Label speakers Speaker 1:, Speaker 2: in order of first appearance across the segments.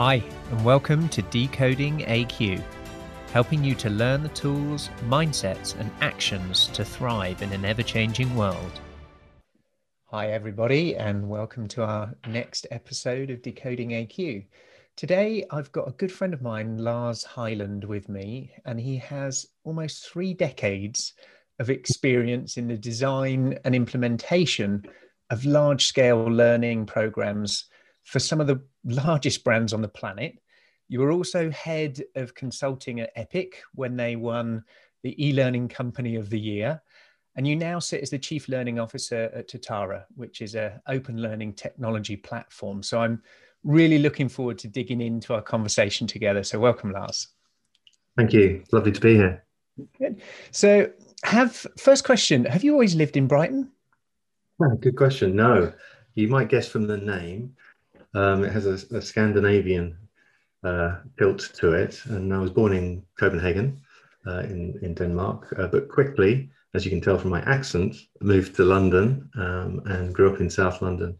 Speaker 1: Hi, and welcome to Decoding AQ, helping you to learn the tools, mindsets, and actions to thrive in an ever changing world. Hi, everybody, and welcome to our next episode of Decoding AQ. Today, I've got a good friend of mine, Lars Hyland, with me, and he has almost three decades of experience in the design and implementation of large scale learning programs for some of the largest brands on the planet. You were also head of consulting at Epic when they won the e learning company of the year. And you now sit as the chief learning officer at Totara, which is an open learning technology platform. So I'm really looking forward to digging into our conversation together. So welcome, Lars.
Speaker 2: Thank you. Lovely to be here.
Speaker 1: Good. So have first question, have you always lived in Brighton?
Speaker 2: Oh, good question. No, you might guess from the name. Um, it has a, a Scandinavian uh, tilt to it, and I was born in Copenhagen, uh, in in Denmark. Uh, but quickly, as you can tell from my accent, moved to London um, and grew up in South London.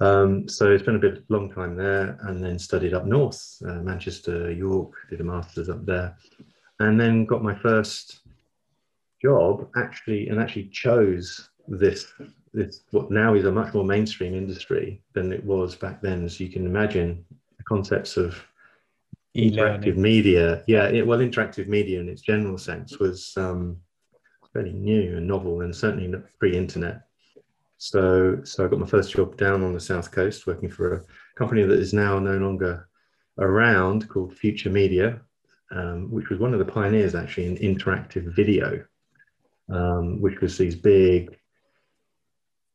Speaker 2: Um, so it's been a bit of a long time there, and then studied up north, uh, Manchester, York, did a master's up there, and then got my first job actually, and actually chose this this what now is a much more mainstream industry than it was back then. So you can imagine the concepts of interactive media. Yeah, it, well, interactive media in its general sense was um, fairly new and novel, and certainly pre-internet. So, so I got my first job down on the south coast, working for a company that is now no longer around, called Future Media, um, which was one of the pioneers actually in interactive video, um, which was these big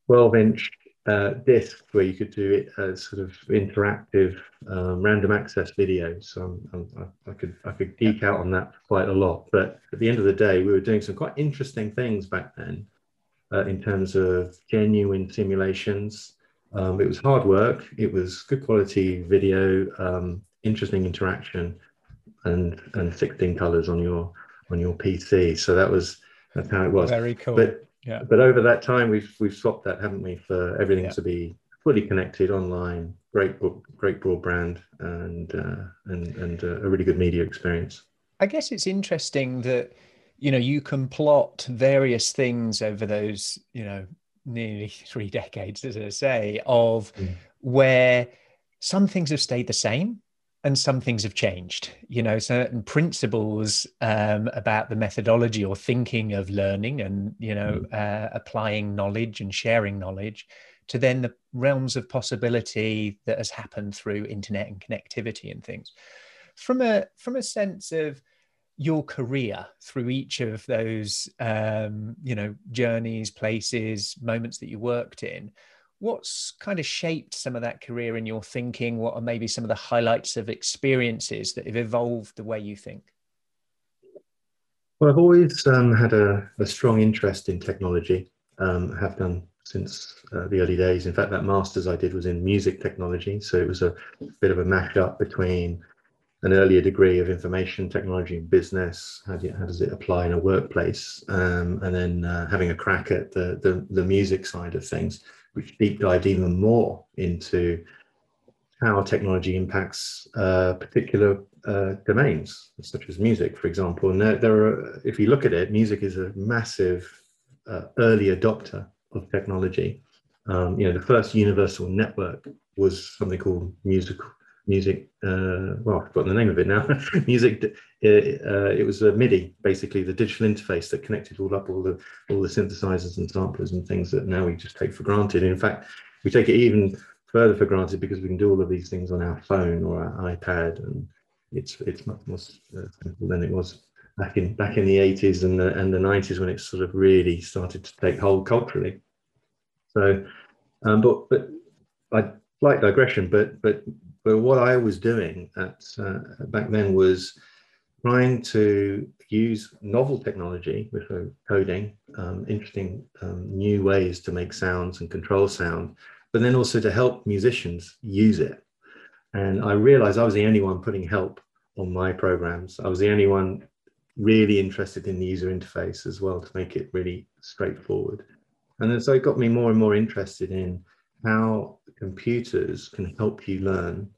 Speaker 2: 12 inch uh, disc where you could do it as sort of interactive um, random access videos. So I'm, I'm, i could I could geek out on that quite a lot. But at the end of the day, we were doing some quite interesting things back then uh, in terms of genuine simulations. Um, it was hard work. It was good quality video, um, interesting interaction, and and 16 colors on your on your PC. So that was that's how it was.
Speaker 1: Very cool.
Speaker 2: But yeah. But over that time, we've we've swapped that, haven't we, for everything yeah. to be fully connected online, great book, great broadband, and uh, and and uh, a really good media experience.
Speaker 1: I guess it's interesting that you know you can plot various things over those you know nearly three decades, as I say, of mm. where some things have stayed the same and some things have changed you know certain principles um, about the methodology or thinking of learning and you know mm. uh, applying knowledge and sharing knowledge to then the realms of possibility that has happened through internet and connectivity and things from a from a sense of your career through each of those um, you know journeys places moments that you worked in what's kind of shaped some of that career in your thinking? What are maybe some of the highlights of experiences that have evolved the way you think?
Speaker 2: Well i've always um, had a, a, strong interest in technology. Um, have done since uh, the early days. In fact that master's i did was in music technology. So it was a bit of a mash-up between an earlier degree of information technology and business. How, do you, how does it apply in a workplace? Um, and then uh, having a crack at the, the, the music side of things which deep dived even more into how technology impacts uh, particular uh, domains, such as music, for example. And there, there, are, if you look at it, music is a massive uh, early adopter of technology. Um, you know, the first universal network was something called musical music. Uh, well, I've forgotten the name of it now. music. Uh, uh, it was a MIDI, basically the digital interface that connected all up all the all the synthesizers and samplers and things that now we just take for granted. In fact, we take it even further for granted because we can do all of these things on our phone or our iPad, and it's it's much more uh, simple than it was back in back in the 80s and the and the 90s when it sort of really started to take hold culturally. So, um, but but I like digression, but but but what I was doing at uh, back then was trying to use novel technology with coding, um, interesting um, new ways to make sounds and control sound, but then also to help musicians use it. And I realized I was the only one putting help on my programs. I was the only one really interested in the user interface as well to make it really straightforward. And then so it got me more and more interested in how computers can help you learn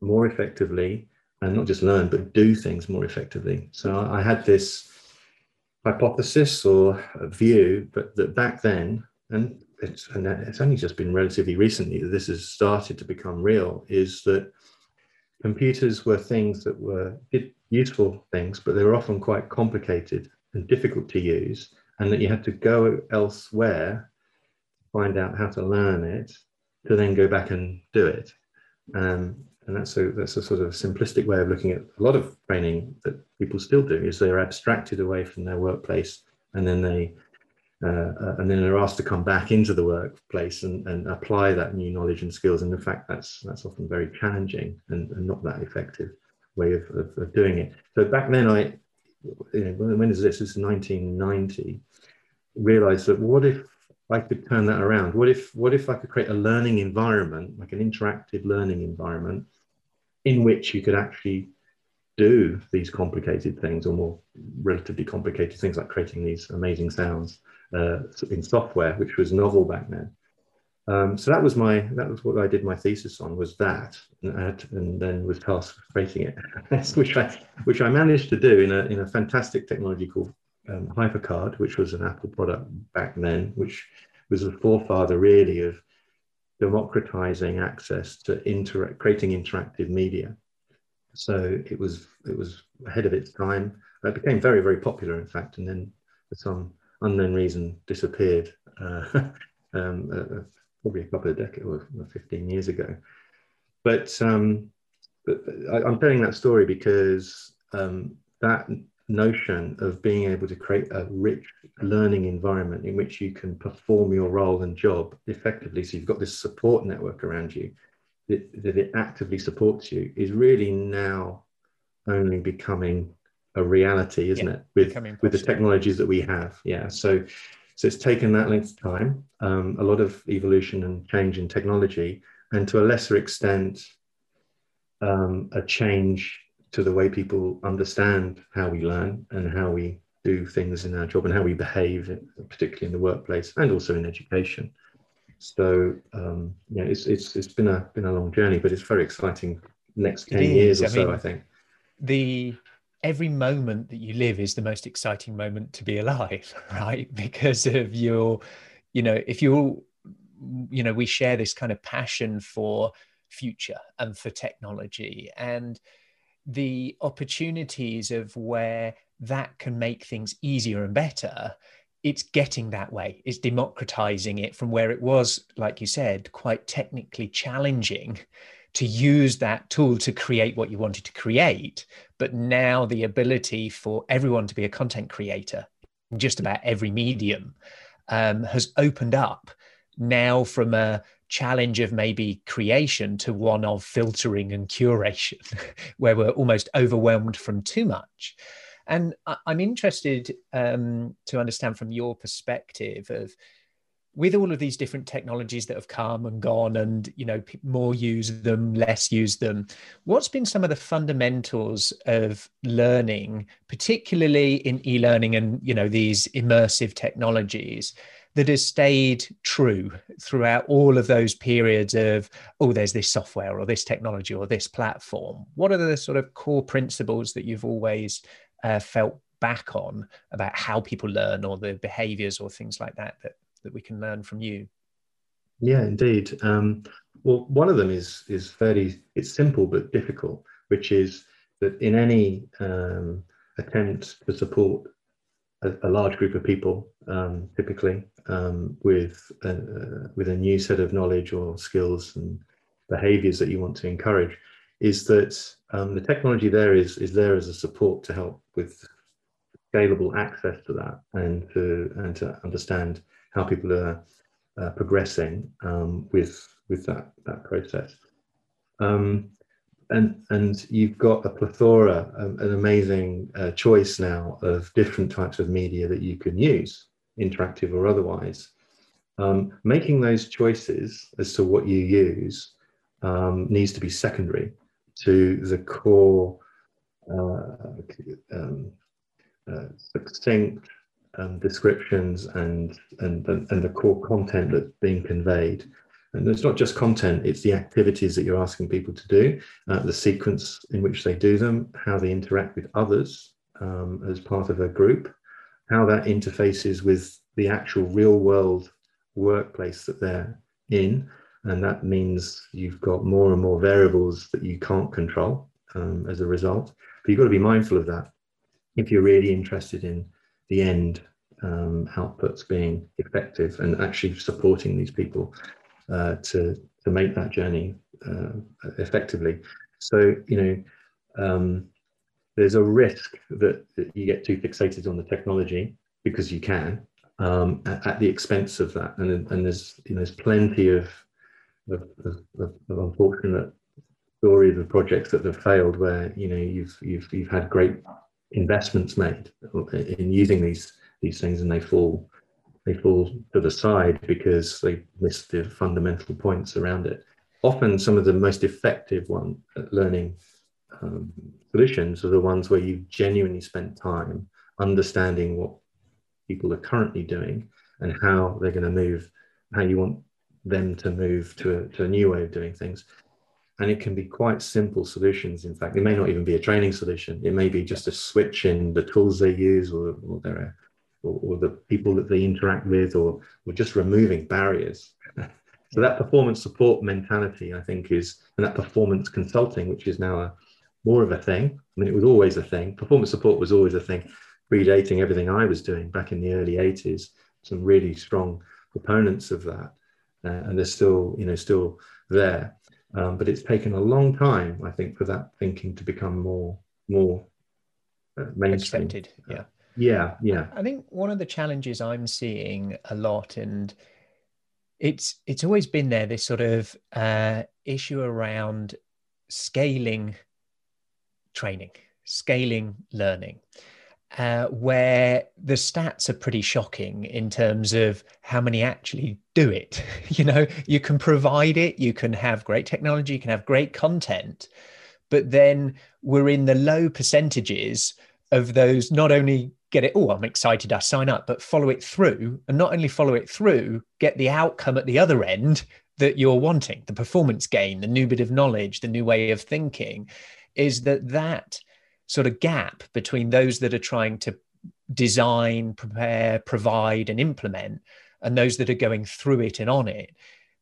Speaker 2: more effectively and not just learn, but do things more effectively. So I had this hypothesis or view, but that back then, and it's, and it's only just been relatively recently that this has started to become real, is that computers were things that were useful things, but they were often quite complicated and difficult to use, and that you had to go elsewhere, to find out how to learn it, to then go back and do it. Um, and that's a that's a sort of simplistic way of looking at a lot of training that people still do is they're abstracted away from their workplace and then they uh, uh, and then they're asked to come back into the workplace and, and apply that new knowledge and skills. And in fact that's that's often very challenging and, and not that effective way of, of, of, doing it. So back then i you know, when is this? Is 1990 realized that what if I could turn that around? What if what if I could create a learning environment, like an interactive learning environment, in which you could actually do these complicated things or more relatively complicated things like creating these amazing sounds uh, in software, which was novel back then. Um, so that was my that was what I did my thesis on was that, and, and then was tasked with creating it, which I which I managed to do in a in a fantastic technology called um, HyperCard, which was an Apple product back then, which was the forefather really of democratizing access to creating interactive media. So it was it was ahead of its time. It became very very popular, in fact, and then for some unknown reason disappeared. Uh, um, uh, probably a couple of decades or 15 years ago. But, um, but I, am telling that story because um, that notion of being able to create a rich learning environment in which you can perform your role and job effectively. So you've got this support network around you that, that it actively supports you is really now only becoming a reality, isn't yeah, it? With with the technologies that we have. Yeah. So so it's taken that length of time, um, a lot of evolution and change in technology, and to a lesser extent, um, a change to the way people understand how we learn and how we do things in our job and how we behave, particularly in the workplace and also in education. So um, yeah, it's it's it's been a been a long journey, but it's very exciting. Next ten years or I so, mean, I think.
Speaker 1: The every moment that you live is the most exciting moment to be alive, right? Because of your, you know, if you're, you know, we share this kind of passion for future and for technology and the opportunities of where that can make things easier and better it's getting that way. It's democratizing it from where it was like you said quite technically challenging to use that tool to create what you wanted to create. But now the ability for everyone to be a content creator in just about every medium um, has opened up. Now from a challenge of maybe creation to one of filtering and curation, where we're almost overwhelmed from too much. And I'm interested um, to understand from your perspective of with all of these different technologies that have come and gone and you know more use them less use them what's been some of the fundamentals of learning particularly in e-learning and you know these immersive technologies that has stayed true throughout all of those periods of oh there's this software or this technology or this platform. What are the sort of core principles that you've always uh, felt back on about how people learn or the behaviors or things like that that, that we can learn from you?
Speaker 2: Yeah indeed. Um, well one of them is is fairly it's simple but difficult which is that in any um, attempt to support a, a, large group of people um, typically um, with a, uh, with a new set of knowledge or skills and behaviors that you want to encourage is that um, the technology there is is there as a support to help with scalable access to that and to and to understand how people are uh, progressing um, with with that that process. Um, and and you've got a plethora, um, an amazing uh, choice now of different types of media that you can use interactive or otherwise. Um, making those choices as to what you use um, needs to be secondary to the core uh, um, uh, succinct um, descriptions and, and, and the core content that's being conveyed. And it's not just content, it's the activities that you're asking people to do, uh, the sequence in which they do them, how they interact with others um, as part of a group, how that interfaces with the actual real world workplace that they're in. And that means you've got more and more variables that you can't control um, as a result. But you've got to be mindful of that if you're really interested in the end um, outputs being effective and actually supporting these people uh, to to make that journey uh, effectively. So you know, um, there's a risk that, that, you get too fixated on the technology because you can um, at, at, the expense of that, and and there's you know there's plenty of of, of, of unfortunate stories of projects that have failed where you know you've you've you've had great investments made in using these these things and they fall they fall to the side because they miss the fundamental points around it. Often, some of the most effective one uh, learning um, solutions are the ones where you genuinely spent time understanding what people are currently doing and how they're going to move, how you want them to move to a, to a new way of doing things. And it can be quite simple solutions. In fact, it may not even be a training solution. It may be just a switch in the tools they use or, or their or, or the people that they interact with, or, or just removing barriers. so that performance support mentality, I think, is, and that performance consulting, which is now a, more of a thing. I mean, it was always a thing. Performance support was always a thing, predating everything I was doing back in the early 80s. Some really strong proponents of that, uh, and they're still, you know, still there. Um, but it's taken a long time, I think, for that thinking to become more, more uh, mainstream.
Speaker 1: Yeah.
Speaker 2: Yeah, yeah.
Speaker 1: I think one of the challenges I'm seeing a lot, and it's it's always been there, this sort of uh, issue around scaling training, scaling learning. Uh, where the stats are pretty shocking in terms of how many actually do it. you know, you can provide it, you can have great technology, you can have great content, but then we're in the low percentages of those not only get it, oh, I'm excited, I sign up, but follow it through. And not only follow it through, get the outcome at the other end that you're wanting, the performance gain, the new bit of knowledge, the new way of thinking, is that that sort of gap between those that are trying to design, prepare, provide, and implement, and those that are going through it and on it,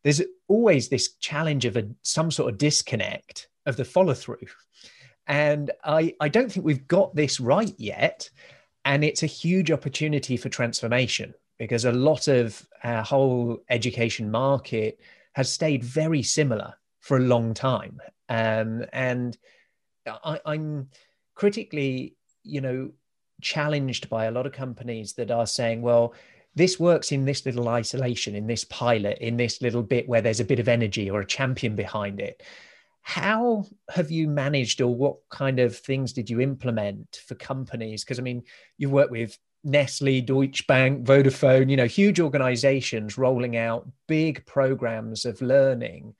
Speaker 1: there's always this challenge of a, some sort of disconnect of the follow through. And I, I don't think we've got this right yet. And it's a huge opportunity for transformation because a lot of our whole education market has stayed very similar for a long time. Um, and I, I'm critically, you know, challenged by a lot of companies that are saying, well, this works in this little isolation, in this pilot, in this little bit where there's a bit of energy or a champion behind it. How have you managed, or what kind of things did you implement for companies? Because I mean, you work with Nestle, Deutsche Bank, Vodafone, you know, huge organizations rolling out big programs of learning.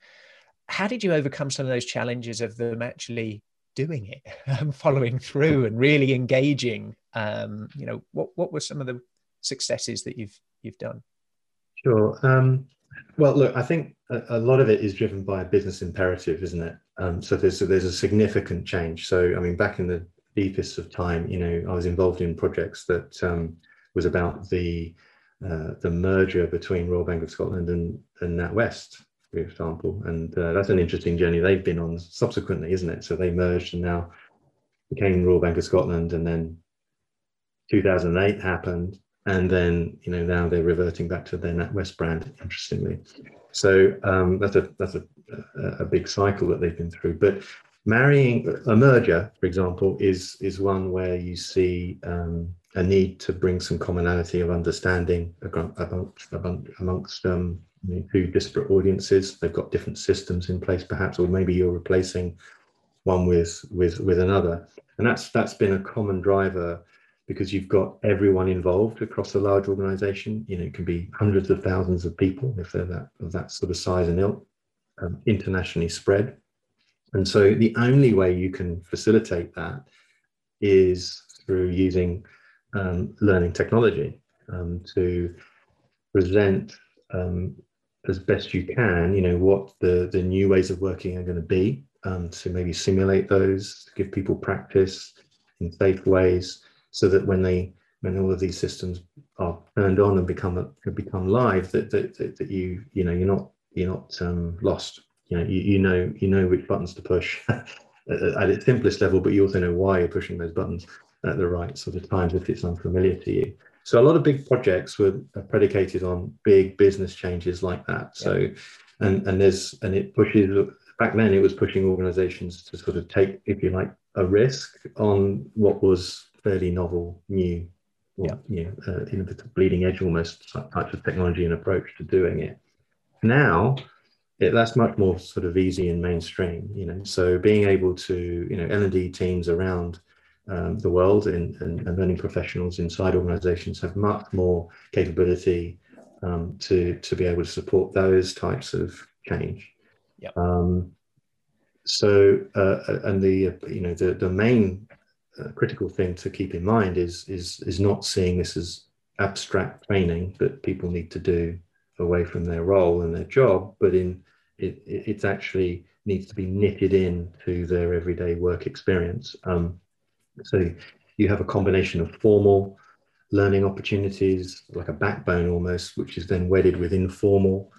Speaker 1: How did you overcome some of those challenges of them actually doing it and following through and really engaging? Um, you know, what what were some of the successes that you've you've done?
Speaker 2: Sure. Um, well, look, I think a, lot of it is driven by a business imperative, isn't it? Um, so there's there's a significant change. So I mean, back in the deepest of time, you know, I was involved in projects that um, was about the uh, the merger between Royal Bank of Scotland and and NatWest, for example, and uh, that's an interesting journey they've been on subsequently, isn't it? So they merged and now became Royal Bank of Scotland, and then 2008 happened, and then you know now they're reverting back to their NatWest brand. Interestingly, so um, that's a that's a, a big cycle that they've been through. But marrying a merger, for example, is is one where you see um, a need to bring some commonality of understanding amongst, amongst um, two disparate audiences. They've got different systems in place, perhaps, or maybe you're replacing one with with with another, and that's that's been a common driver because you've got everyone involved across a large organization. You know, it can be hundreds of thousands of people if they're that of that sort of size and ilk, um, internationally spread. And so the only way you can facilitate that is through using um, learning technology um, to present um, as best you can, you know, what the, the new ways of working are going to be um, to maybe simulate those, give people practice in safe ways so that when they when all of these systems are turned on and become become live that that, that, that you you know you're not you're not um, lost. You know you, you know you know which buttons to push at its simplest level but you also know why you're pushing those buttons at the right sort of times if it's unfamiliar to you. So a lot of big projects were predicated on big business changes like that. So and and there's and it pushes back then it was pushing organizations to sort of take if you like a risk on what was fairly novel new yeah. you know, uh, innovative bleeding edge almost types of technology and approach to doing it now it, that's much more sort of easy and mainstream you know so being able to you know l&d teams around um, the world and, and, and, learning professionals inside organizations have much more capability um, to to be able to support those types of change
Speaker 1: yep.
Speaker 2: Um, so uh, and the you know the the main critical thing to keep in mind is is is not seeing this as abstract training that people need to do away from their role and their job, but in it, it actually needs to be knitted in to their everyday work experience. Um, so you have a combination of formal learning opportunities, like a backbone almost, which is then wedded with informal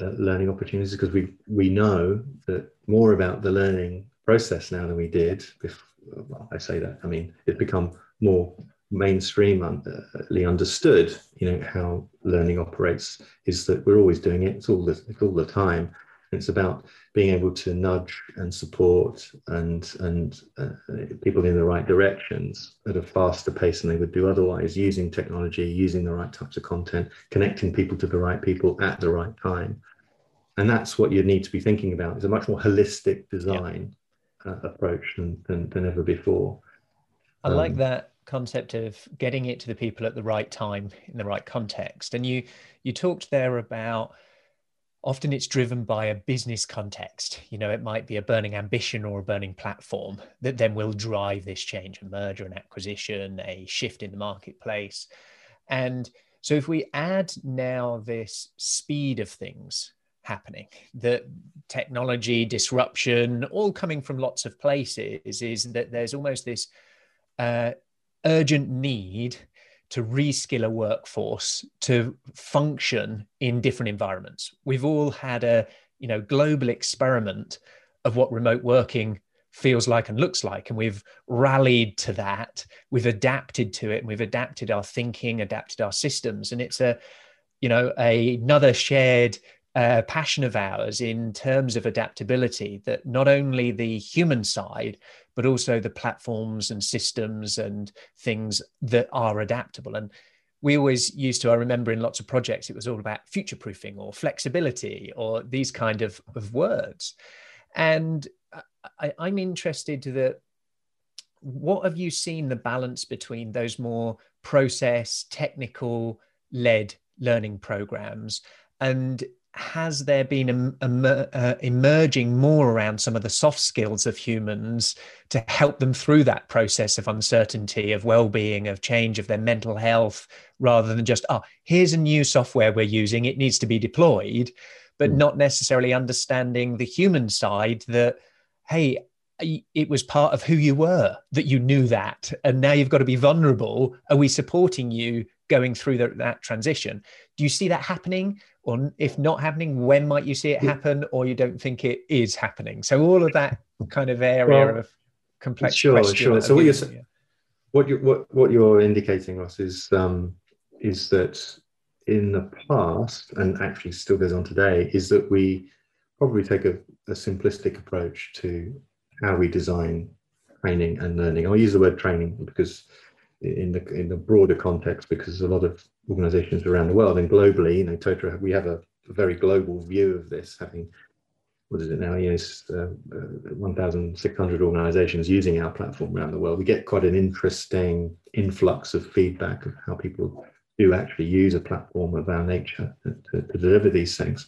Speaker 2: uh, learning opportunities, because we we know that more about the learning process now than we did. If well, I say that, I mean it's become more mainstreamly understood, you know, how learning operates is that we're always doing it. It's all the, it's all the time. And it's about being able to nudge and support and and uh, people in the right directions at a faster pace than they would do otherwise, using technology, using the right types of content, connecting people to the right people at the right time. And that's what you need to be thinking about. It's a much more holistic design. Uh, approach than, than, than ever before.
Speaker 1: I um, like that concept of getting it to the people at the right time in the right context. And you you talked there about often it's driven by a business context. You know it might be a burning ambition or a burning platform that then will drive this change a merger and acquisition a shift in the marketplace. And so if we add now this speed of things happening the technology disruption all coming from lots of places is that there's almost this uh, urgent need to reskill a workforce to function in different environments. We've all had a you know global experiment of what remote working feels like and looks like and we've rallied to that we've adapted to it and we've adapted our thinking adapted our systems and it's a you know a, another shared uh, passion of ours in terms of adaptability that not only the human side, but also the platforms and systems and things that are adaptable. And we always used to, I remember in lots of projects, it was all about future proofing or flexibility or these kind of, of words. And I, I'm interested to the what have you seen the balance between those more process technical led learning programs and has there been uh, emerging more around some of the soft skills of humans to help them through that process of uncertainty, of well-being, of change, of their mental health, rather than just, oh, here's a new software we're using, it needs to be deployed, but mm. not necessarily understanding the human side that, hey, it was part of who you were that you knew that and now you've got to be vulnerable. Are we supporting you going through the, that transition? Do you see that happening or if not happening when might you see it happen or you don't think it is happening? So all of that kind of area well, of complex
Speaker 2: sure sure. so what you're yeah. what you what what you're indicating Ross, is um is that in the past and actually still goes on today is that we probably take a, a simplistic approach to how we design training and learning. I'll use the word training because in the in the broader context because a lot of organizations around the world and globally you know Totara we have a, a very global view of this having what is it now yes uh, uh, 1600 organizations using our platform around the world. We get quite an interesting influx of feedback of how people do actually use a platform of our nature to, to, to deliver these things.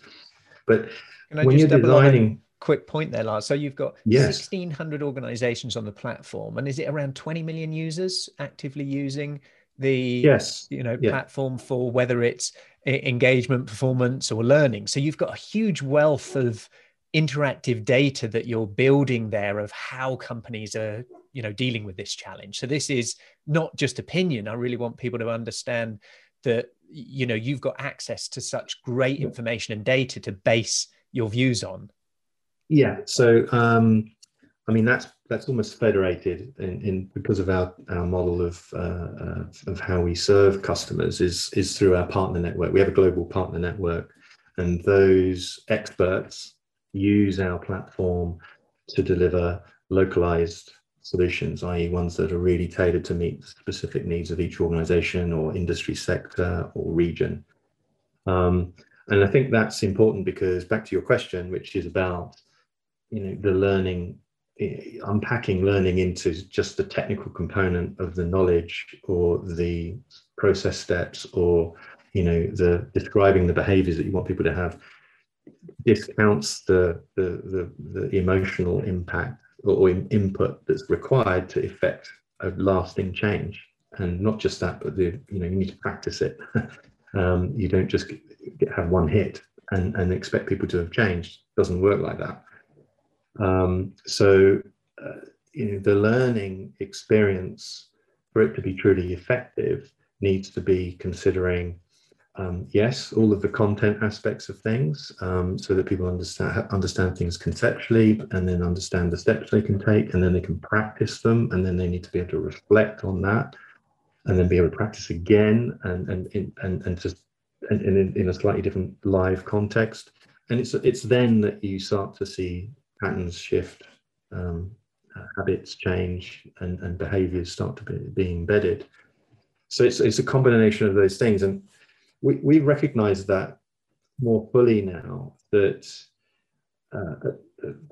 Speaker 2: But when you're designing
Speaker 1: quick point there, Lars. So you've got yes. 1,600 organizations on the platform, and is it around 20 million users actively using the
Speaker 2: yes
Speaker 1: you know yeah. platform for whether it's engagement performance or learning so you've got a huge wealth of interactive data that you're building there of how companies are you know dealing with this challenge so this is not just opinion i really want people to understand that you know you've got access to such great information and data to base your views on
Speaker 2: yeah so um i mean that's that's almost federated in, in because of our, our model of uh, uh, of how we serve customers is is through our partner network we have a global partner network and those experts use our platform to deliver localized solutions, i.e., ones that are really tailored to meet the specific needs of each organization or industry sector or region. Um, and I think that's important because back to your question, which is about you know the learning, eh, unpacking learning into just the technical component of the knowledge or the process steps or you know the describing the behaviors that you want people to have discounts the the the, the emotional impact or input that's required to effect a lasting change. And not just that but the you know you need to practice it. Um, you don't just get, have one hit and, and expect people to have changed. It doesn't work like that um, so uh, you know the learning experience for it to be truly effective needs to be considering um, yes, all of the content aspects of things, um, so that people understand understand things conceptually, and then understand the steps they can take, and then they can practice them, and then they need to be able to reflect on that, and then be able to practice again, and and and and just and, in, in a slightly different live context, and it's it's then that you start to see patterns shift, um, habits change, and and behaviors start to be, be embedded. So it's it's a combination of those things, and we, we recognize that more fully now that uh,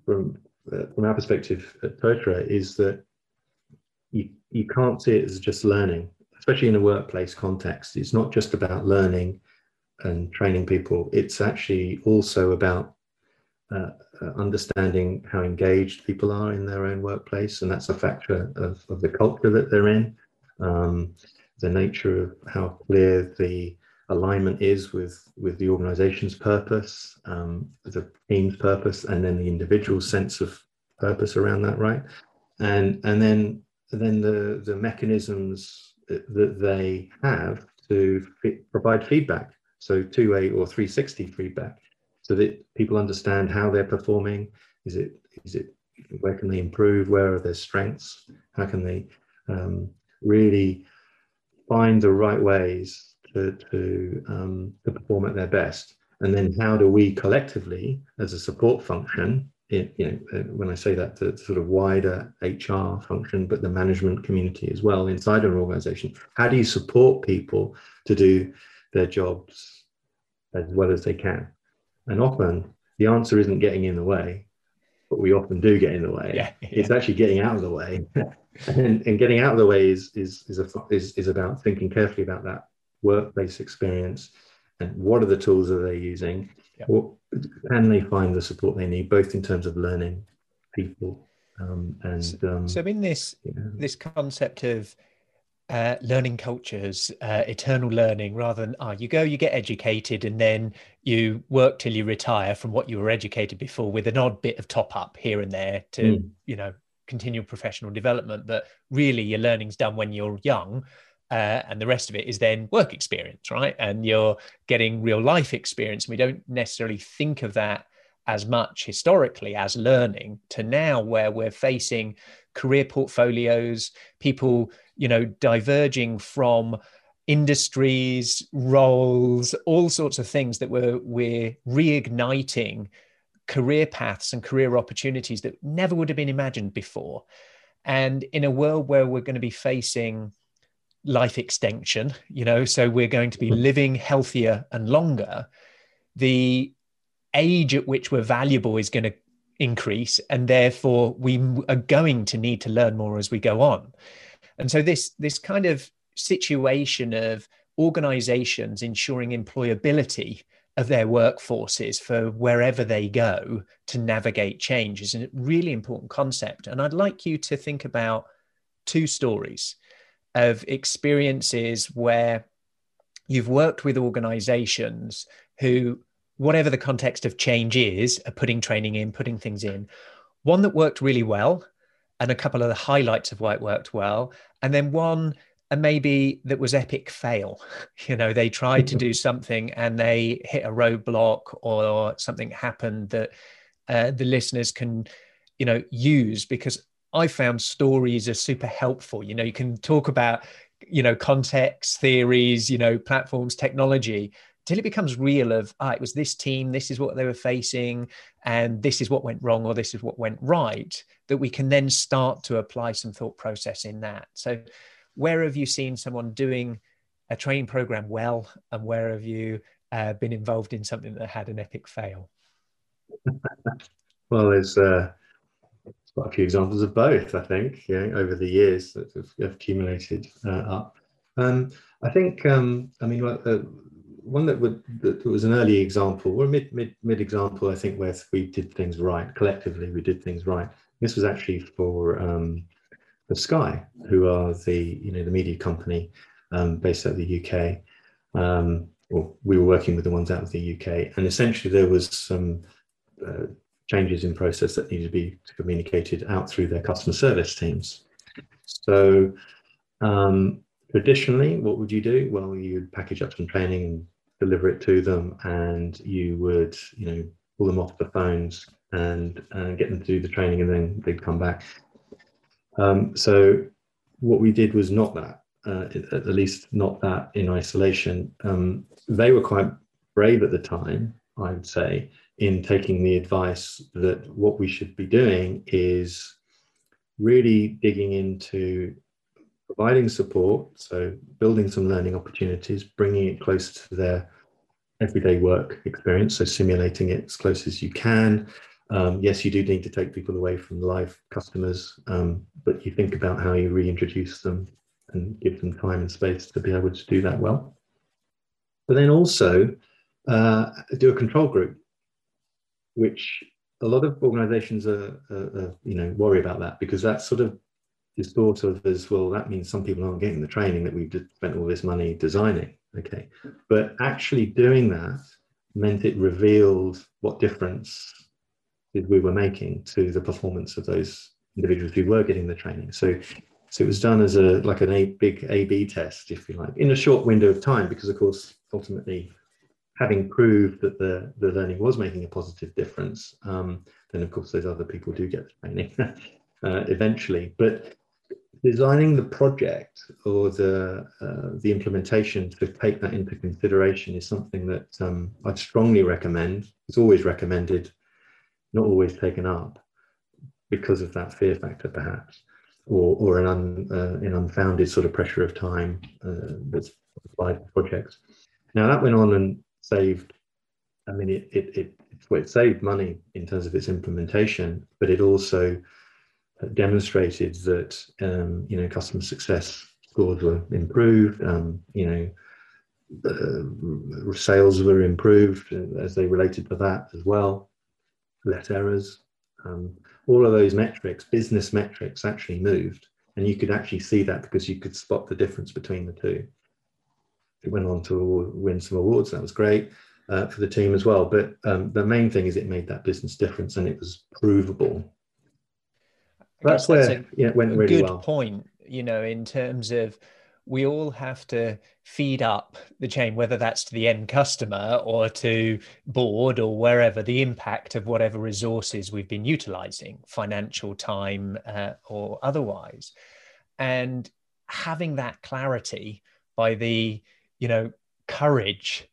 Speaker 2: from uh, from our perspective at Totara is that you, you can't see it as just learning, especially in a workplace context. It's not just about learning and training people. It's actually also about uh, uh, understanding how engaged people are in their own workplace, and that's a factor of, of the culture that they're in, um, the nature of how clear the alignment is with with the organization's purpose um, the team's purpose and then the individual sense of purpose around that right? And and then then the the mechanisms that they have to provide feedback. So two-way or 360 feedback so that people understand how they're performing is it is it where can they improve where are their strengths how can they um, really find the right ways to, to, um, to perform at their best. And then how do we collectively, as a support function, you know, uh, when I say that, the sort of wider HR function, but the management community as well inside an organization, how do you support people to do their jobs as well as they can? And often the answer isn't getting in the way, but we often do get in the way. Yeah, yeah. It's actually getting out of the way. and, and getting out of the way is, is, is, a, is, is about thinking carefully about that workplace experience and what are the tools that they're using yep. what can they find the support they need both in terms of learning people um, and
Speaker 1: so, um, so in this this concept of uh, learning cultures, uh, eternal learning, rather than ah, oh, you go, you get educated, and then you work till you retire from what you were educated before, with an odd bit of top up here and there to mm. you know continue professional development. But really, your learning's done when you're young, uh, and the rest of it is then work experience, right? And you're getting real life experience. We don't necessarily think of that as much historically as learning to now where we're facing career portfolios, people, you know, diverging from industries, roles, all sorts of things that we're we're reigniting career paths and career opportunities that never would have been imagined before. And in a world where we're going to be facing life extension, you know, so we're going to be mm-hmm. living healthier and longer, the age at which we're valuable is going to increase and therefore we are going to need to learn more as we go on. And so this this kind of situation of organizations ensuring employability of their workforces for wherever they go to navigate change is a really important concept. And i'd like you to think about two stories of experiences where you've worked with organizations who, whatever the context of change is, are putting training in, putting things in. One that worked really well, and a couple of the highlights of why it worked well, and then one and maybe that was epic fail you know they tried to do something and they hit a roadblock or something happened that uh, the listeners can you know use because i found stories are super helpful you know you can talk about you know context theories you know platforms technology till it becomes real of ah it was this team this is what they were facing and this is what went wrong or this is what went right that we can then start to apply some thought process in that. So where have you seen someone doing a training program well and where have you uh, been involved in something that had an epic fail?
Speaker 2: Well there's uh, quite a few examples of both i think over the years that have, accumulated uh, up. Um, i think um, i mean uh, one that, would, that was an early example or mid, mid, mid example i think where we did things right collectively we did things right this was actually for um, Sky, who are the you know the media company um, based out of the UK. Um, well, we were working with the ones out of the UK, and essentially there was some uh, changes in process that needed to be communicated out through their customer service teams. So um, traditionally, what would you do? Well, you'd package up some training and deliver it to them, and you would you know pull them off the phones and uh, get them to do the training, and then they'd come back. Um, so what we did was not that, uh, at least not that in isolation. Um, they were quite brave at the time, I would say, in taking the advice that what we should be doing is really digging into providing support, so building some learning opportunities, bringing it closer to their everyday work experience, so simulating it as close as you can, um, yes, you do need to take people away from live customers, um, but you think about how you reintroduce them and give them time and space to be able to do that well. But then also uh, do a control group, which a lot of organizations are, are, are, you know, worry about that because that sort of is thought of as well, that means some people aren't getting the training that we've spent all this money designing. Okay. But actually doing that meant it revealed what difference we were making to the performance of those individuals who were getting the training. So, so it was done as a like an a big A/B test, if you like, in a short window of time, because of course, ultimately, having proved that the the learning was making a positive difference, um, then of course those other people do get the training uh, eventually. But designing the project or the uh, the implementation to take that into consideration is something that um, I'd strongly recommend. It's always recommended not always taken up because of that fear factor, perhaps, or, or an, un, uh, an unfounded sort of pressure of time uh, that's applied to projects. Now, that went on and saved, I mean, it, it, it, it saved money in terms of its implementation, but it also demonstrated that, um, you know, customer success scores were improved, um, you know, uh, sales were improved as they related to that as well less errors. Um, all of those metrics, business metrics, actually moved, and you could actually see that because you could spot the difference between the two. It went on to win some awards. That was great uh, for the team as well. But um, the main thing is it made that business difference, and it was provable.
Speaker 1: That's, that's where yeah, it went really good well. point. You know, in terms of we all have to feed up the chain, whether that's to the end customer or to board or wherever, the impact of whatever resources we've been utilizing, financial time uh, or otherwise. And having that clarity by the, you know, courage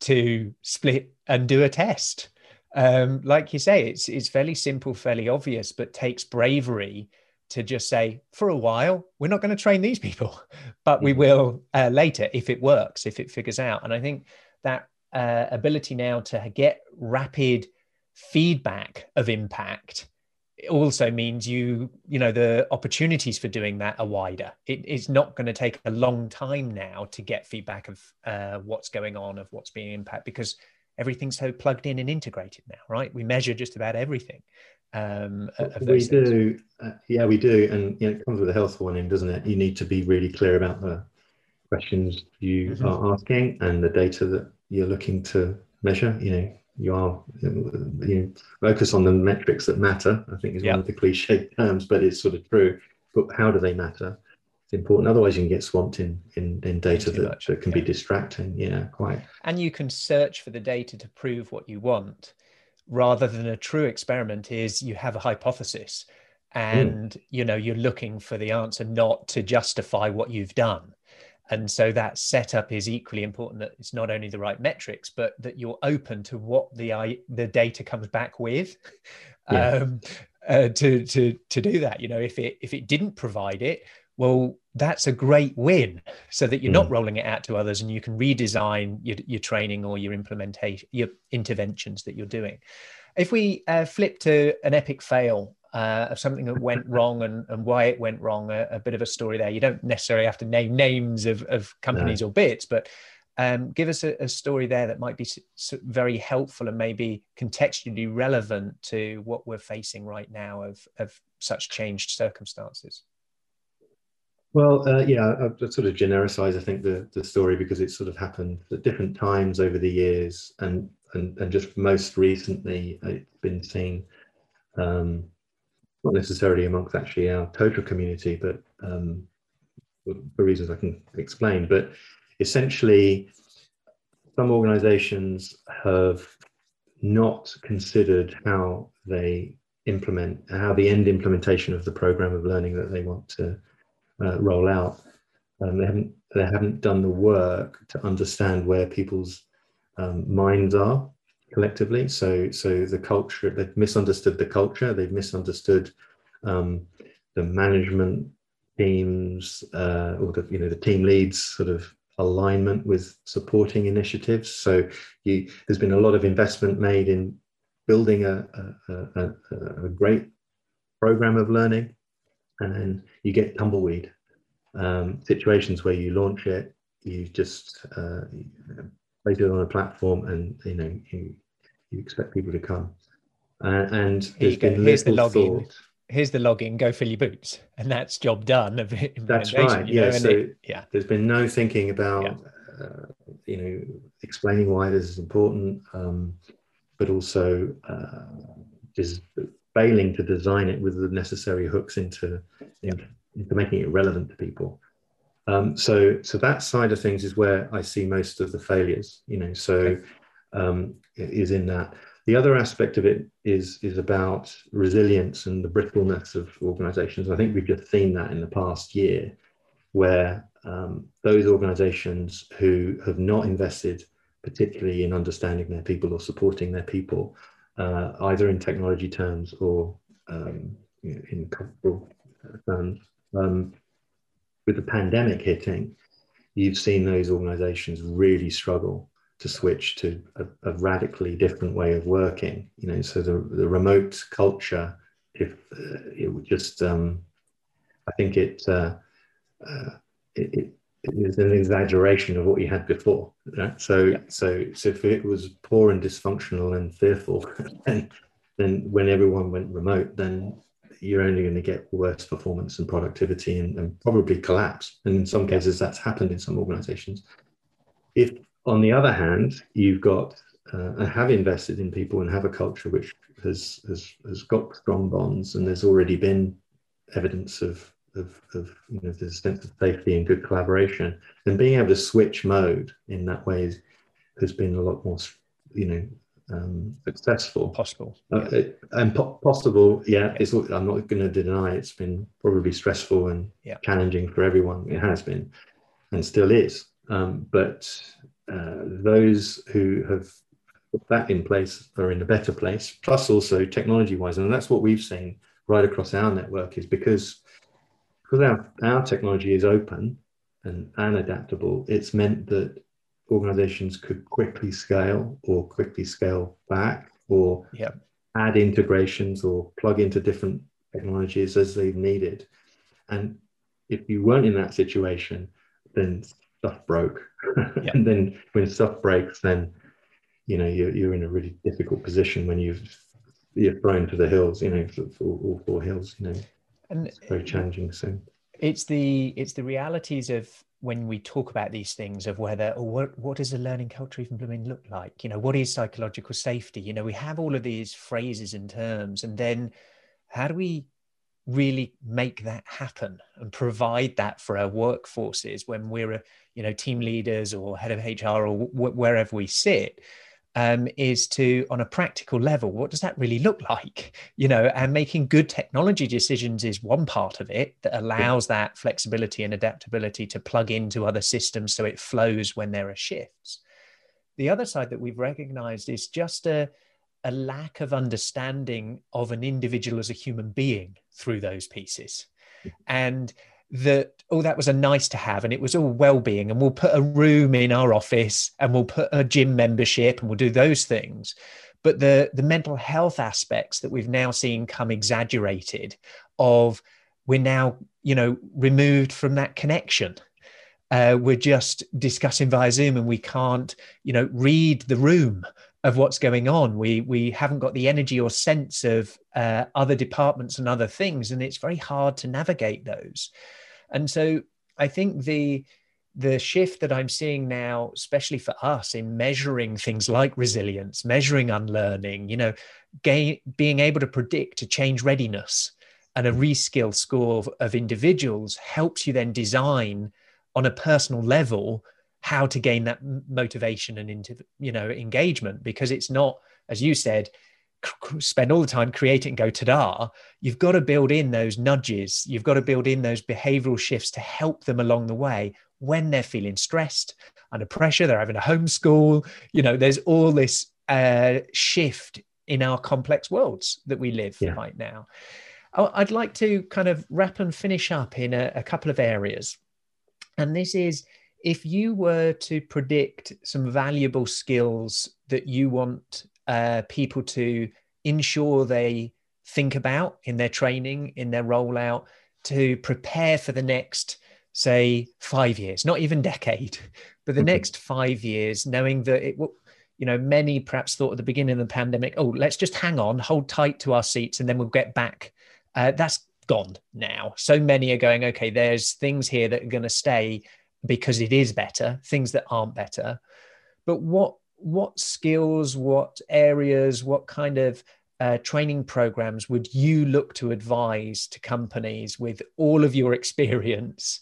Speaker 1: to split and do a test. Um, like you say, it's it's fairly simple, fairly obvious, but takes bravery to just say for a while we're not going to train these people but we mm-hmm. will uh, later if it works if it figures out and i think that uh, ability now to get rapid feedback of impact also means you you know the opportunities for doing that are wider it, it's not going to take a long time now to get feedback of uh, what's going on of what's being impact because everything's so plugged in and integrated now right we measure just about everything Um,
Speaker 2: we do, uh, yeah, we do, and you know, it comes with a health warning, doesn't it? You need to be really clear about the questions you mm-hmm. are asking and the data that you're looking to measure. You know, you are you focus on the metrics that matter. I think is yep. one of the cliche terms, but it's sort of true. But how do they matter? It's important. Otherwise, you can get swamped in in, in data that, that can yeah. be distracting. Yeah, quite.
Speaker 1: And you can search for the data to prove what you want, rather than a true experiment. Is you have a hypothesis, hmm. and mm. you know you're looking for the answer, not to justify what you've done and so that setup is equally important that it's not only the right metrics but that you're open to what the the data comes back with yeah. um, uh, to to to do that you know if it if it didn't provide it well that's a great win so that you're mm. not rolling it out to others and you can redesign your, your training or your implementation your interventions that you're doing if we uh, flip to an epic fail uh, of something that went wrong and, and why it went wrong, a, a, bit of a story there. You don't necessarily have to name names of, of companies no. or bits, but um, give us a, a, story there that might be very helpful and maybe contextually relevant to what we're facing right now of, of such changed circumstances.
Speaker 2: Well, uh, yeah, I've sort of genericized, I think, the, the story because it's sort of happened at different times over the years, and and, and just most recently, it's been seen um, not necessarily amongst actually our Totara community, but um, for reasons I can explain. But essentially, some organizations have not considered how they implement, how the end implementation of the program of learning that they want to uh, roll out. Um, they haven't they haven't done the work to understand where people's um, minds are collectively. So so the culture they've misunderstood the culture. They've misunderstood um, the management teams uh, or the you know the team leads sort of alignment with supporting initiatives. So you, there's been a lot of investment made in building a, a, a, a great program of learning, and then you get tumbleweed um, situations where you launch it, you just uh, place it on a platform, and you know you you expect people to come. Uh, and
Speaker 1: there's been here's the login. Thought. Here's the login. Go fill your boots, and that's job done.
Speaker 2: that's right. Yeah. so it, yeah, there's been no thinking about yeah. uh, you know explaining why this is important, um, but also uh, just failing to design it with the necessary hooks into, into, into making it relevant to people. Um, so, so that side of things is where I see most of the failures. You know, so um, is in that. The other aspect of it is is about resilience and the brittleness of organisations. I think we've just seen that in the past year, where um, those organisations who have not invested particularly in understanding their people or supporting their people, uh, either in technology terms or um, in cultural terms, um, with the pandemic hitting, you've seen those organisations really struggle to switch to a, a, radically different way of working. You know, so the, the remote culture, if uh, it would just, um, I think it, uh, uh, it, it, it is an exaggeration of what you had before. Right? So, yeah. so, so if it was poor and dysfunctional and fearful, then, then when everyone went remote, then you're only going to get worse performance and productivity and, and probably collapse. And in some cases, that's happened in some organizations. If on the other hand, you've got uh, and have invested in people and have a culture which has, has has got strong bonds, and there's already been evidence of of, of you know the sense of safety and good collaboration. And being able to switch mode in that way is, has been a lot more you know um, successful.
Speaker 1: Possible.
Speaker 2: Uh, and po- possible, yeah. It's, I'm not going to deny it's been probably stressful and yeah. challenging for everyone. It has been, and still is. Um, but uh, those who have put that in place are in a better place. Plus, also technology wise, and that's what we've seen right across our network is because because our, our technology is open and, and adaptable. It's meant that organizations could quickly scale or quickly scale back or
Speaker 1: yep.
Speaker 2: add integrations or plug into different technologies as they've needed. And if you weren't in that situation, then stuff broke. Yep. and then when stuff breaks, then you know you're, you're in a really difficult position when you've you're thrown to the hills, you know, all four hills, you know, and it's very challenging. So
Speaker 1: it's the it's the realities of when we talk about these things of whether or what what does a learning culture even blooming look like? You know, what is psychological safety? You know, we have all of these phrases and terms, and then how do we really make that happen and provide that for our workforces when we're a, you know team leaders or head of hr or wherever we sit um, is to on a practical level what does that really look like? You know and making good technology decisions is one part of it that allows that flexibility and adaptability to plug into other systems so it flows when there are shifts. The other side that we've recognized is just a a lack of understanding of an individual as a human being through those pieces. And that oh that was a nice to have and it was all well-being and we'll put a room in our office and we'll put a gym membership and we'll do those things. But the the mental health aspects that we've now seen come exaggerated of we're now you know removed from that connection. Uh, we're just discussing via zoom and we can't you know read the room of what's going on. We we haven't got the energy or sense of uh, other departments and other things, and it's very hard to navigate those. And so I think the the shift that I'm seeing now, especially for us in measuring things like resilience, measuring unlearning, you know, gain, being able to predict a change readiness and a reskill score of, of individuals helps you then design on a personal level how to gain that motivation and into you know engagement because it's not as you said spend all the time creating and go ta-da. You've got to build in those nudges. You've got to build in those behavioral shifts to help them along the way when they're feeling stressed under pressure they're having a homeschool you know there's all this uh, shift in our complex worlds that we live yeah. right now. I'd like to kind of wrap and finish up in a, a couple of areas. And this is if you were to predict some valuable skills that you want uh, people to ensure they think about in their training, in their rollout, to prepare for the next, say, five years, not even decade, but the mm-hmm. next five years, knowing that it will, you know, many perhaps thought at the beginning of the pandemic, oh, let's just hang on, hold tight to our seats, and then we'll get back. Uh, that's gone now. So many are going, okay, there's things here that are going to stay because it is better, things that aren't better. But what what skills, what areas, what kind of uh, training programs would you look to advise to companies with all of your experience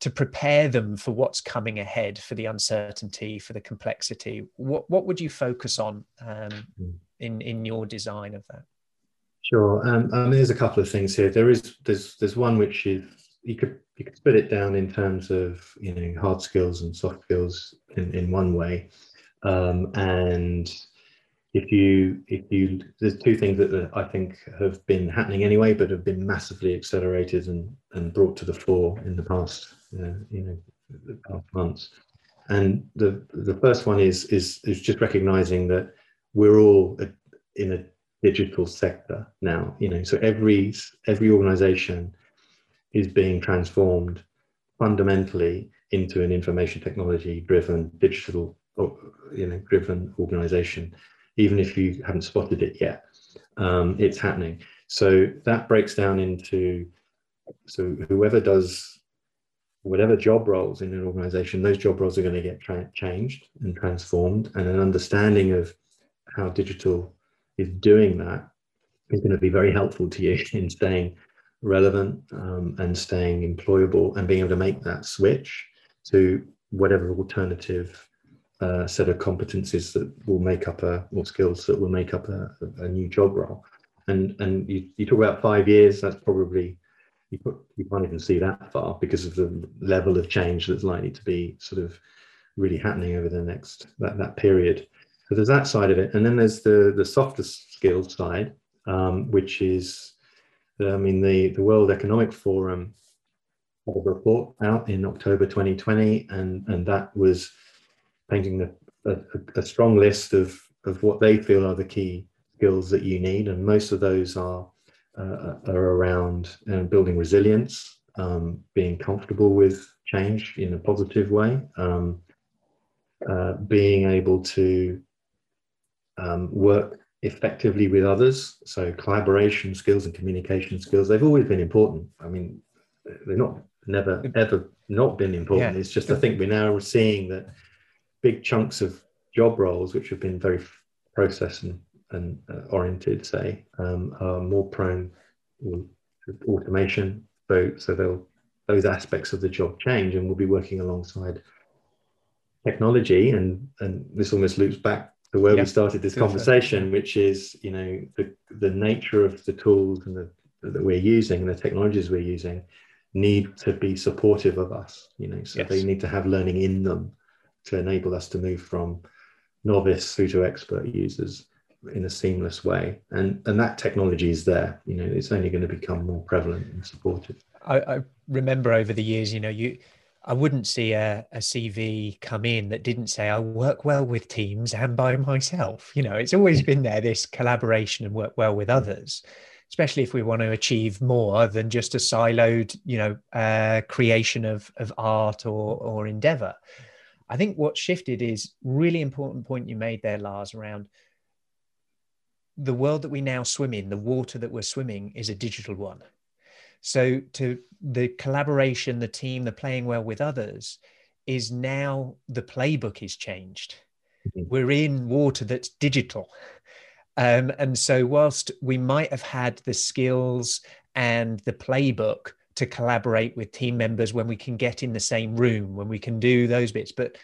Speaker 1: to prepare them for what's coming ahead, for the uncertainty, for the complexity? What what would you focus on um, hmm. in in your design of that?
Speaker 2: Sure. Um, there's a couple of things here. There is there's there's one which you you could you could split it down in terms of you know hard skills and soft skills in, in one way. Um, and if you if you there's two things that i think have been happening anyway but have been massively accelerated and and brought to the fore in the past uh, you know the past months. And the the first one is is is just recognizing that we're all in a digital sector now you know so every every organization is being transformed fundamentally into an information technology driven digital you know driven organization even if you haven't spotted it yet. Um, it's happening. So that breaks down into so whoever does whatever job roles in an organization those job roles are going to get tra- changed and transformed and an understanding of how digital is doing that is going to be very helpful to you in staying relevant um, and staying employable and being able to make that switch to whatever alternative uh, set of competencies that will make up a or skills that will make up a, a new job role. And and you, you talk about five years that's probably you, put, you can't even see that far because of the level of change that's likely to be sort of really happening over the next that, that period. So there's that side of it. And then there's the the softer skills side um, which is I mean, the, the World Economic Forum had a report out in October 2020, and, and that was painting the, a, a, strong list of, of what they feel are the key skills that you need. And most of those are, uh, are around uh, building resilience, um, being comfortable with change in a positive way, um, uh, being able to um, work effectively with others. So collaboration skills and communication skills, they've always been important. I mean, they're not never ever not been important. Yeah. It's just I think we're now seeing that big chunks of job roles, which have been very process and, and uh, oriented, say, um, are more prone to automation. So, so they'll those aspects of the job change, and we'll be working alongside technology. And and this almost loops back to where we started this conversation, which is you know the the nature of the tools and the that we're using and the technologies we're using need to be supportive of us you know. So yes. they need to have learning in them to enable us to move from novice through to expert users in a seamless way. And and that technology is there you know it's only going to become more prevalent and supported
Speaker 1: I, I remember over the years you know you I wouldn't see a, a CV come in that didn't say I work well with teams and by myself. You know, it's always been there this collaboration and work well with others especially if we want to achieve more than just a siloed, you know, uh, creation of of art or or endeavor. I think what shifted is really important point you made there, Lars, around the world that we now swim in, the water that we're swimming is a digital one. So to the collaboration, the team, the playing well with others is now the playbook is changed. Mm-hmm. We're in water that's digital. Um, and so, whilst we might have had the skills and the playbook to collaborate with team members when we can get in the same room, when we can do those bits, but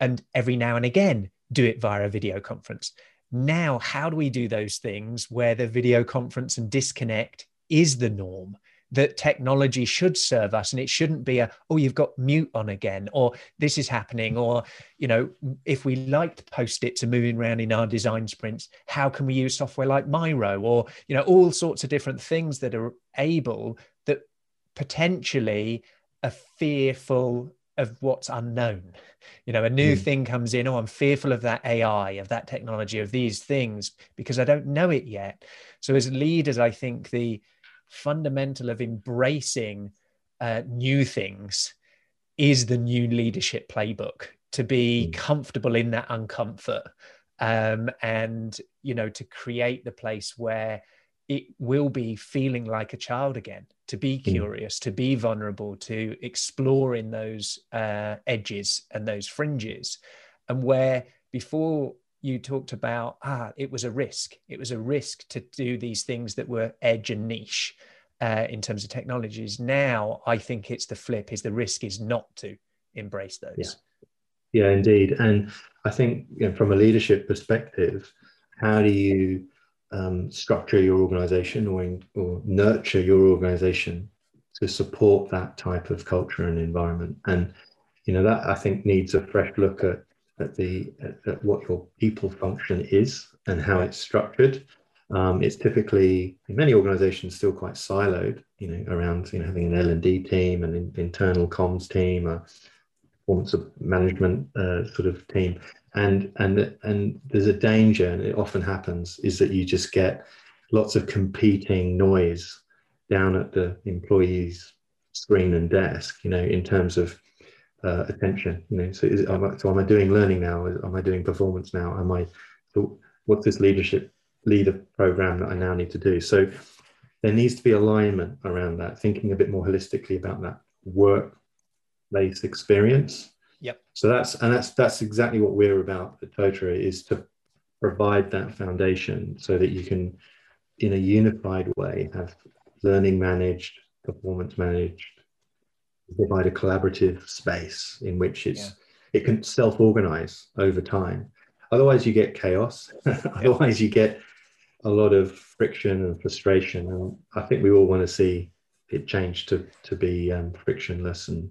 Speaker 1: and every now and again do it via a video conference. Now, how do we do those things where the video conference and disconnect is the norm? That technology should serve us and it shouldn't be a oh you've got mute on again or this is happening or you know if we liked post-its and moving around in our design sprints how can we use software like miro or you know all sorts of different things that are able that potentially are fearful of what's unknown. You know a new mm. thing comes in oh i'm fearful of that ai of that technology of these things because i don't know it yet. So as leaders i think the fundamental of embracing uh, new things is the new leadership playbook to be hmm. comfortable in that uncomfort um, and you know to create the place where it will be feeling like a child again to be hmm. curious to be vulnerable to explore in those uh, edges and those fringes and where before you talked about ah it was a risk. It was a risk to do these things that were edge and niche uh, in terms of technologies. Now i think it's the flip is the risk is not to embrace those.
Speaker 2: Yeah, yeah indeed. And i think you know, from a leadership perspective how do you um, structure your organization or, or nurture your organization to support that type of culture and environment? And you know that i think needs a fresh look at at the at, at what your people function is and how it's structured. Um, it's typically in many organizations still quite siloed, you know, around you know having an L and D team, an in, internal comms team, a performance management uh, sort of team, and and and there's a danger, and it often happens, is that you just get lots of competing noise down at the employee's screen and desk, you know, in terms of uh, attention. You know, so is, am I, so am I doing learning now? Am I doing performance now? Am I? So what's this leadership leader program that I now need to do? So there needs to be alignment around that, thinking a bit more holistically about that work-based experience.
Speaker 1: Yep.
Speaker 2: So that's and that's that's exactly what we're about at Totara is to provide that foundation so that you can, in a unified way, have learning managed, performance managed, provide a collaborative space in which it's yeah. it can self-organize over time. Otherwise you get chaos. Otherwise you get a lot of friction and frustration. And i think we all want to see it change to to be um, frictionless and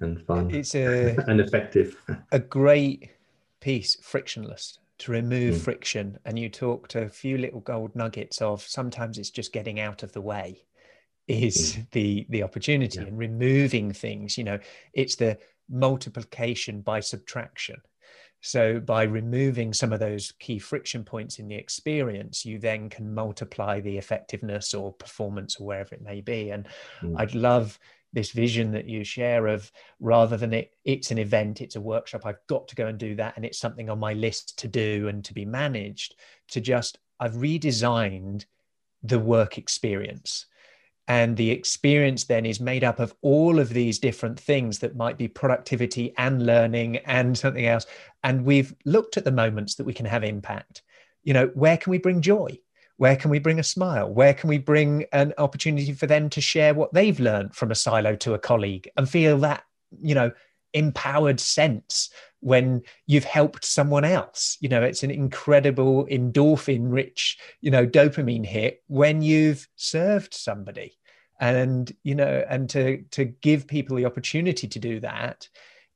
Speaker 2: and fun
Speaker 1: it's a
Speaker 2: and effective.
Speaker 1: a great piece frictionless to remove mm. friction. And you talked a few little gold nuggets of sometimes it's just getting out of the way is mm. the the opportunity yeah. and removing things you know it's the multiplication by subtraction so by removing some of those key friction points in the experience you then can multiply the effectiveness or performance or wherever it may be and mm. i'd love this vision that you share of rather than it it's an event it's a workshop i've got to go and do that and it's something on my list to do and to be managed to just I've redesigned the work experience. And the experience then is made up of all of these different things that might be productivity and learning and something else. And we've looked at the moments that we can have impact. You know, where can we bring joy? Where can we bring a smile? Where can we bring an opportunity for them to share what they've learned from a silo to a colleague and feel that, you know, empowered sense when you've helped someone else. You know it's an incredible endorphin rich you know dopamine hit when you've served somebody. And you know and to to give people the opportunity to do that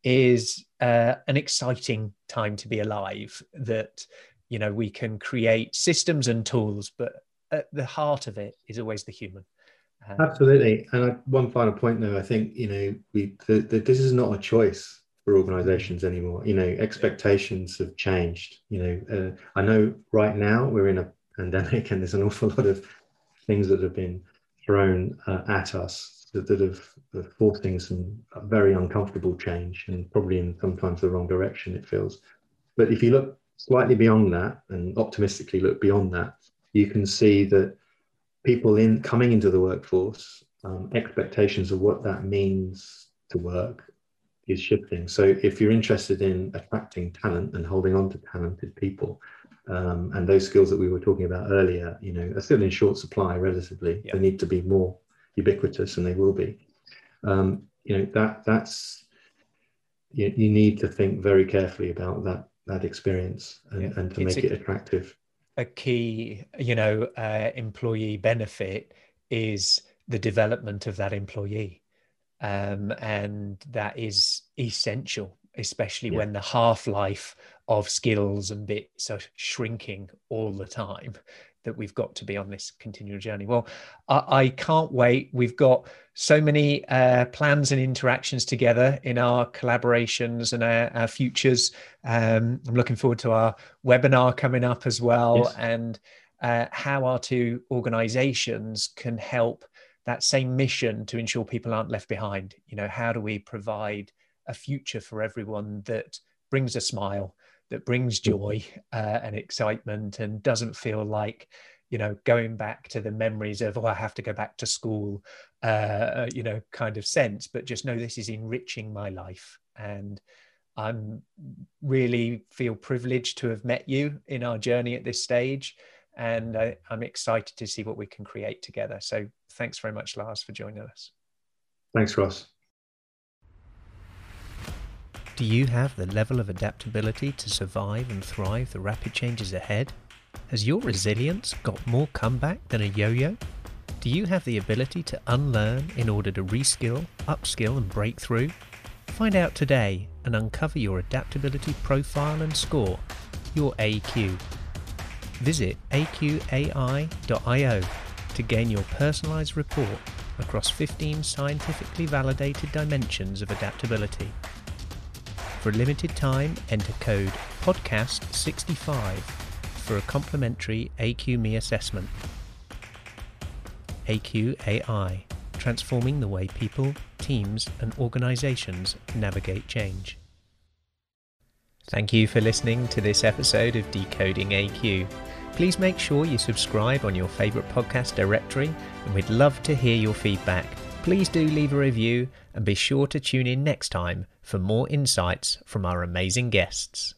Speaker 1: is uh, an exciting time to be alive that you know we can create systems and tools but at the heart of it is always the human.
Speaker 2: Um, absolutely. And I, one final point though i think you know we the, the, this is not a choice for organizations anymore. You know expectations have changed. You know uh, i know right now we're in a pandemic and there's an awful lot of things that have been thrown uh, at us that, that have, have forcing some very uncomfortable change and probably in sometimes the wrong direction it feels. But if you look slightly beyond that and optimistically look beyond that you can see that people in coming into the workforce um, expectations of what that means to work is shifting. So if you're interested in attracting talent and holding on to talented people, um, and those skills that we were talking about earlier, you know, are still in short supply relatively. They need to be more ubiquitous, and they will be. Um, you know that that's you, you, need to think very carefully about that that experience and, yeah. and to it's make a, it attractive.
Speaker 1: A key, you know, uh, employee benefit is the development of that employee um, and that is essential especially yeah. when the half-life of skills and bits are shrinking all the time that we've got to be on this continual journey well i, I can't wait we've got so many uh, plans and interactions together in our collaborations and our, our futures um, i'm looking forward to our webinar coming up as well yes. and uh, how our two organizations can help that same mission to ensure people aren't left behind. You know, how do we provide a future for everyone that brings a smile, that brings joy uh, and excitement, and doesn't feel like, you know, going back to the memories of, oh, I have to go back to school, uh, you know, kind of sense, but just know this is enriching my life. And I'm really feel privileged to have met you in our journey at this stage and uh, I, am excited to see what we can create together. So thanks very much, Lars, for joining us.
Speaker 2: Thanks, Ross.
Speaker 1: Do you have the level of adaptability to survive and thrive the rapid changes ahead? Has your resilience got more comeback than a yo yo? Do you have the ability to unlearn in order to reskill, upskill, and break through? Find out today and uncover your adaptability profile and score, your AQ Visit aqai.io to gain your personalized report across 15 scientifically validated dimensions of adaptability. For a limited time, enter code PODCAST65 for a complimentary AQME assessment. AQAI, transforming the way people, teams, and organizations navigate change. Thank you for listening to this episode of Decoding AQ. Please make sure you subscribe on your favourite podcast directory, and we'd love to hear your feedback. Please do leave a review and be sure to tune in next time for more insights from our amazing guests.